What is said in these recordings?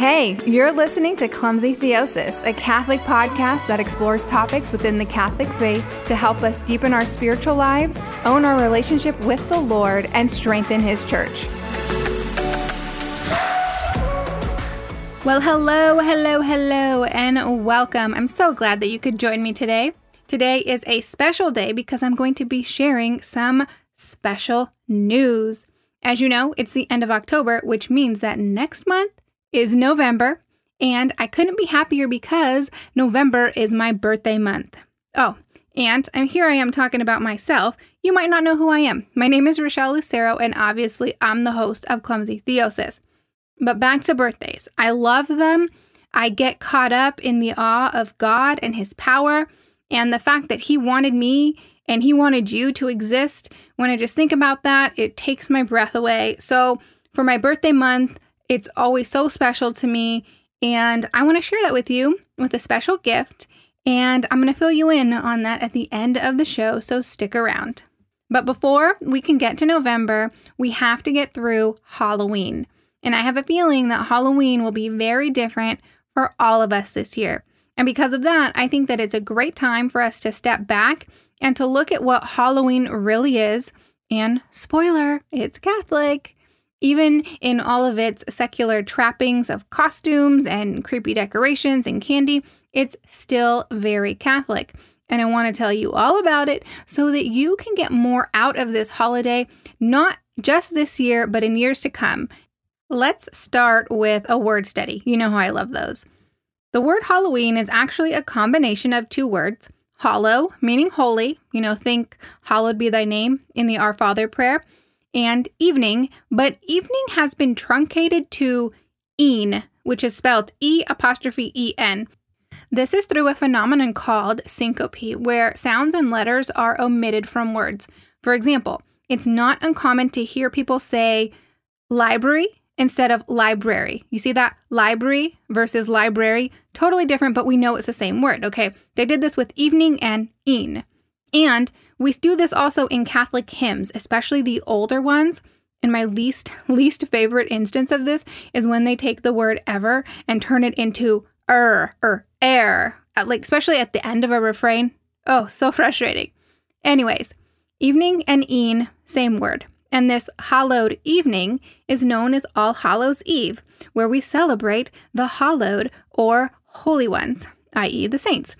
Hey, you're listening to Clumsy Theosis, a Catholic podcast that explores topics within the Catholic faith to help us deepen our spiritual lives, own our relationship with the Lord, and strengthen His church. Well, hello, hello, hello, and welcome. I'm so glad that you could join me today. Today is a special day because I'm going to be sharing some special news. As you know, it's the end of October, which means that next month is November, and I couldn't be happier because November is my birthday month. Oh, and and here I am talking about myself. You might not know who I am. My name is Rochelle Lucero, and obviously I'm the host of Clumsy Theosis. But back to birthdays. I love them. I get caught up in the awe of God and His power, and the fact that He wanted me and He wanted you to exist. When I just think about that, it takes my breath away. So, for my birthday month, it's always so special to me, and I want to share that with you with a special gift. And I'm going to fill you in on that at the end of the show, so stick around. But before we can get to November, we have to get through Halloween. And I have a feeling that Halloween will be very different for all of us this year. And because of that, I think that it's a great time for us to step back and to look at what Halloween really is. And spoiler, it's Catholic. Even in all of its secular trappings of costumes and creepy decorations and candy, it's still very Catholic. And I want to tell you all about it so that you can get more out of this holiday, not just this year, but in years to come. Let's start with a word study. You know how I love those. The word Halloween is actually a combination of two words hallow, meaning holy, you know, think hallowed be thy name in the Our Father prayer, and evening, but evening has been truncated to een, which is spelled E apostrophe E N. This is through a phenomenon called syncope, where sounds and letters are omitted from words. For example, it's not uncommon to hear people say library instead of library. You see that? Library versus library, totally different, but we know it's the same word, okay? They did this with evening and een. And we do this also in Catholic hymns, especially the older ones. And my least least favorite instance of this is when they take the word ever and turn it into er or air, like especially at the end of a refrain. Oh, so frustrating. Anyways, evening and een, same word. And this hallowed evening is known as All Hallows Eve, where we celebrate the hallowed or holy ones, i.e., the saints.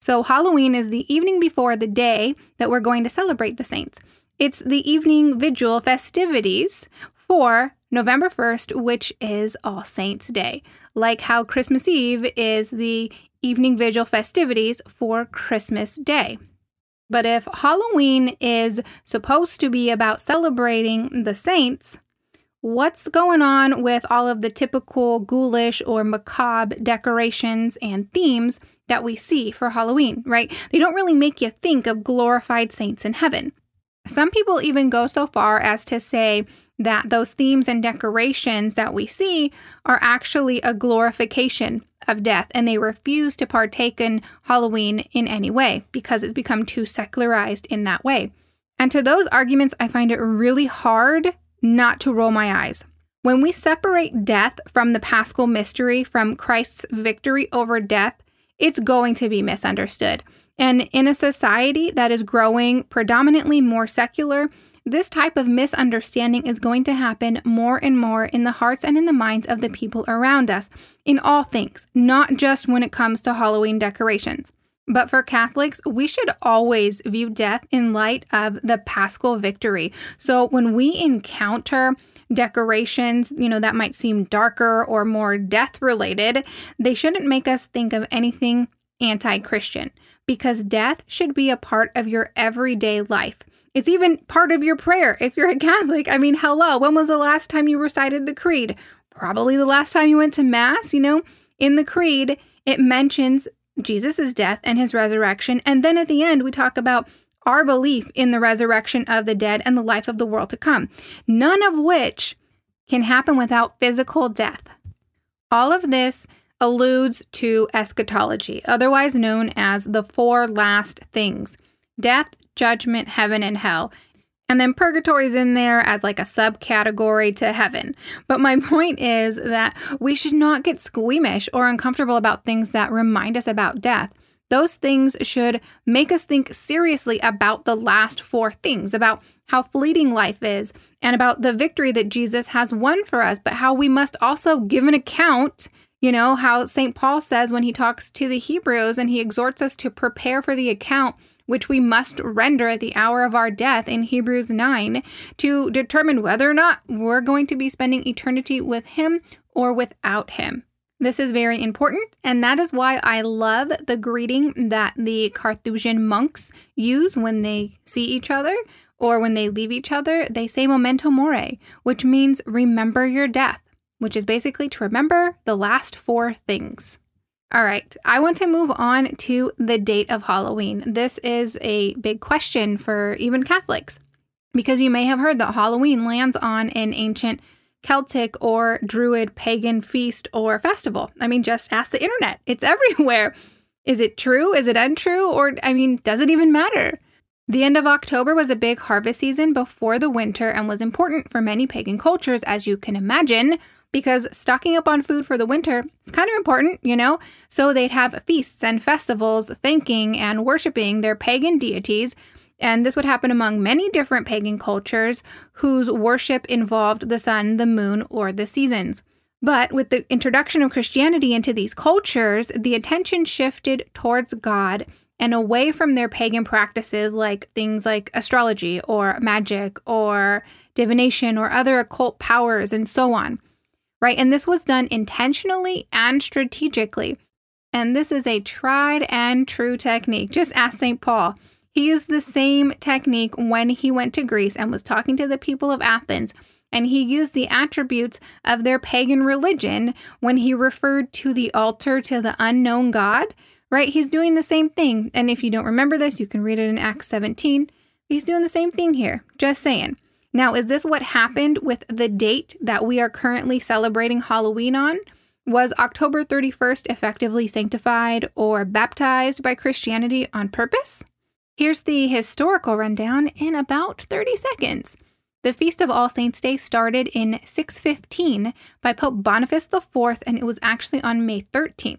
So, Halloween is the evening before the day that we're going to celebrate the saints. It's the evening vigil festivities for November 1st, which is All Saints' Day, like how Christmas Eve is the evening vigil festivities for Christmas Day. But if Halloween is supposed to be about celebrating the saints, what's going on with all of the typical ghoulish or macabre decorations and themes that we see for Halloween, right? They don't really make you think of glorified saints in heaven. Some people even go so far as to say that those themes and decorations that we see are actually a glorification of death, and they refuse to partake in Halloween in any way because it's become too secularized in that way. And to those arguments, I find it really hard not to roll my eyes. When we separate death from the paschal mystery, from Christ's victory over death, it's going to be misunderstood. And in a society that is growing predominantly more secular, this type of misunderstanding is going to happen more and more in the hearts and in the minds of the people around us, in all things, not just when it comes to Halloween decorations. But for Catholics, we should always view death in light of the paschal victory. So when we encounter decorations, you know, that might seem darker or more death related, they shouldn't make us think of anything anti Christian because death should be a part of your everyday life. It's even part of your prayer if you're a Catholic. I mean, hello, when was the last time you recited the creed? Probably the last time you went to Mass, you know? In the creed, it mentions Jesus' death and his resurrection. And then at the end, we talk about our belief in the resurrection of the dead and the life of the world to come, none of which can happen without physical death. All of this alludes to eschatology, otherwise known as the four last things death, judgment, heaven, and hell. And then purgatory's in there as like a subcategory to heaven. But my point is that we should not get squeamish or uncomfortable about things that remind us about death. Those things should make us think seriously about the last four things, about how fleeting life is, and about the victory that Jesus has won for us, but how we must also give an account. You know, how St. Paul says when he talks to the Hebrews and he exhorts us to prepare for the account which we must render at the hour of our death in Hebrews 9 to determine whether or not we're going to be spending eternity with Him or without Him. This is very important, and that is why I love the greeting that the Carthusian monks use when they see each other or when they leave each other. They say memento mori, which means remember your death, which is basically to remember the last four things. All right, I want to move on to the date of Halloween. This is a big question for even Catholics because you may have heard that Halloween lands on an ancient Celtic or Druid pagan feast or festival. I mean, just ask the internet, it's everywhere. Is it true? Is it untrue? Or, I mean, does it even matter? The end of October was a big harvest season before the winter and was important for many pagan cultures, as you can imagine because stocking up on food for the winter is kind of important, you know? So they'd have feasts and festivals thanking and worshiping their pagan deities. And this would happen among many different pagan cultures whose worship involved the sun, the moon, or the seasons. But with the introduction of Christianity into these cultures, the attention shifted towards God and away from their pagan practices like things like astrology or magic or divination or other occult powers and so on right? And this was done intentionally and strategically. And this is a tried and true technique. Just ask St. Paul. He used the same technique when he went to Greece and was talking to the people of Athens. And he used the attributes of their pagan religion when he referred to the altar to the unknown God, right? He's doing the same thing. And if you don't remember this, you can read it in Acts 17. He's doing the same thing here. Just saying. Now, is this what happened with the date that we are currently celebrating Halloween on? Was October 31st effectively sanctified or baptized by Christianity on purpose? Here's the historical rundown in about 30 seconds. The Feast of All Saints' Day started in 615 by Pope Boniface IV, and it was actually on May 13th.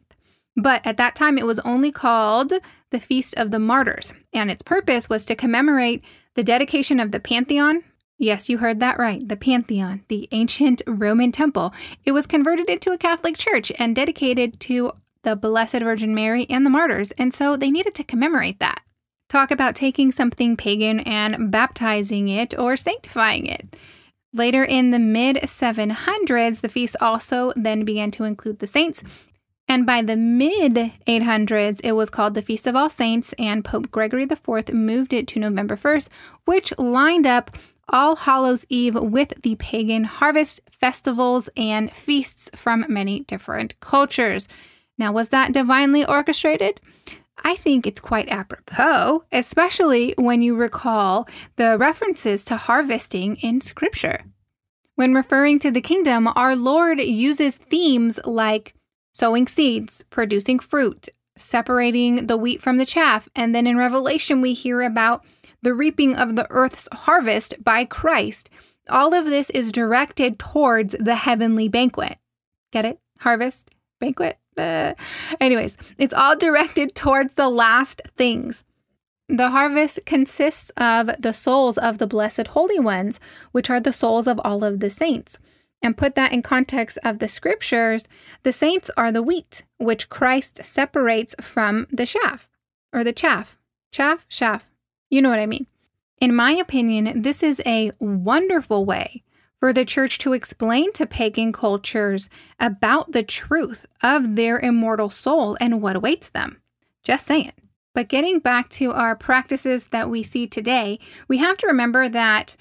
But at that time, it was only called the Feast of the Martyrs, and its purpose was to commemorate the dedication of the Pantheon, Yes, you heard that right. The Pantheon, the ancient Roman temple. It was converted into a Catholic church and dedicated to the Blessed Virgin Mary and the martyrs, and so they needed to commemorate that. Talk about taking something pagan and baptizing it or sanctifying it. Later in the mid 700s, the feast also then began to include the saints. And by the mid 800s, it was called the Feast of All Saints, and Pope Gregory IV moved it to November 1st, which lined up all Hallows Eve with the pagan harvest festivals and feasts from many different cultures. Now, was that divinely orchestrated? I think it's quite apropos, especially when you recall the references to harvesting in Scripture. When referring to the kingdom, our Lord uses themes like sowing seeds, producing fruit, separating the wheat from the chaff, and then in Revelation, we hear about the reaping of the earth's harvest by Christ. All of this is directed towards the heavenly banquet. Get it? Harvest, banquet. Anyways, it's all directed towards the last things. The harvest consists of the souls of the blessed holy ones, which are the souls of all of the saints. And put that in context of the scriptures, the saints are the wheat, which Christ separates from the chaff, or the chaff. Chaff, chaff. You know what I mean. In my opinion, this is a wonderful way for the church to explain to pagan cultures about the truth of their immortal soul and what awaits them. Just saying. But getting back to our practices that we see today, we have to remember that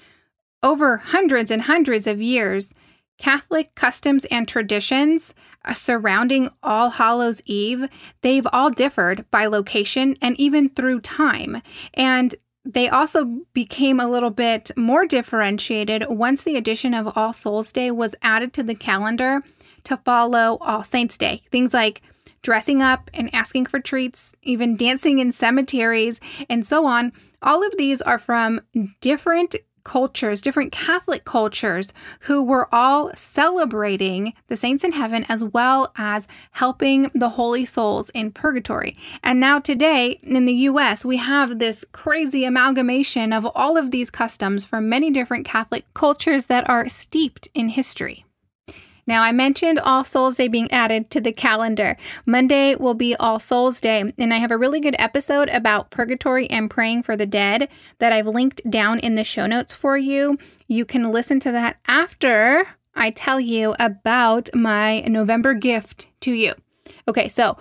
over hundreds and hundreds of years, Catholic customs and traditions uh, surrounding All Hallows Eve, they've all differed by location and even through time. And they also became a little bit more differentiated once the addition of All Souls Day was added to the calendar to follow All Saints Day. Things like dressing up and asking for treats, even dancing in cemeteries, and so on. All of these are from different cultures, different Catholic cultures, who were all celebrating the saints in heaven as well as helping the holy souls in purgatory. And now, today in the US, we have this crazy amalgamation of all of these customs from many different Catholic cultures that are steeped in history. Now, I mentioned All Souls Day being added to the calendar. Monday will be All Souls Day, and I have a really good episode about purgatory and praying for the dead that I've linked down in the show notes for you. You can listen to that after I tell you about my November gift to you. Okay, so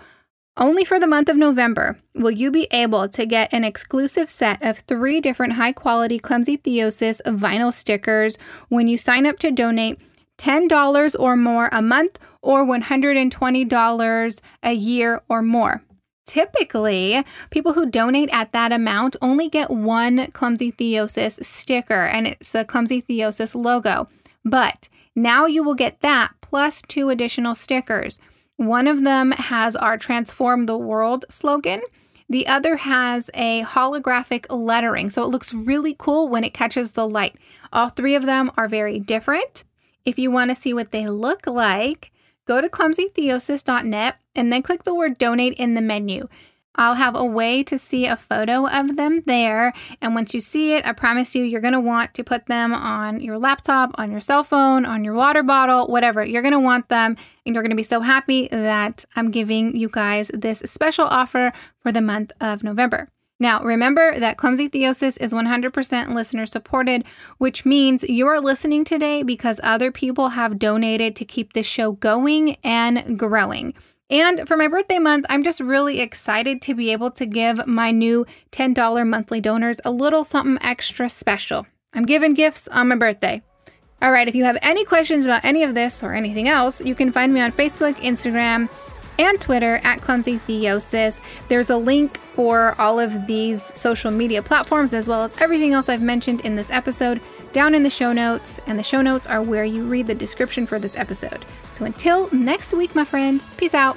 only for the month of November will you be able to get an exclusive set of three different high quality Clumsy Theosis vinyl stickers when you sign up to donate $10 or more a month or $120 a year or more. Typically, people who donate at that amount only get one Clumsy Theosis sticker, and it's the Clumsy Theosis logo. But now you will get that plus two additional stickers. One of them has our Transform the World slogan. The other has a holographic lettering, so it looks really cool when it catches the light. All three of them are very different. If you want to see what they look like, go to clumsytheosis.net and then click the word donate in the menu. I'll have a way to see a photo of them there. And once you see it, I promise you, you're going to want to put them on your laptop, on your cell phone, on your water bottle, whatever. You're going to want them, and you're going to be so happy that I'm giving you guys this special offer for the month of November. Now, remember that Clumsy Theosis is 100% listener supported, which means you are listening today because other people have donated to keep this show going and growing. And for my birthday month, I'm just really excited to be able to give my new $10 monthly donors a little something extra special. I'm giving gifts on my birthday. All right, if you have any questions about any of this or anything else, you can find me on Facebook, Instagram, and Twitter at Clumsy Theosis. There's a link for all of these social media platforms as well as everything else I've mentioned in this episode down in the show notes, and the show notes are where you read the description for this episode. So until next week, my friend, peace out.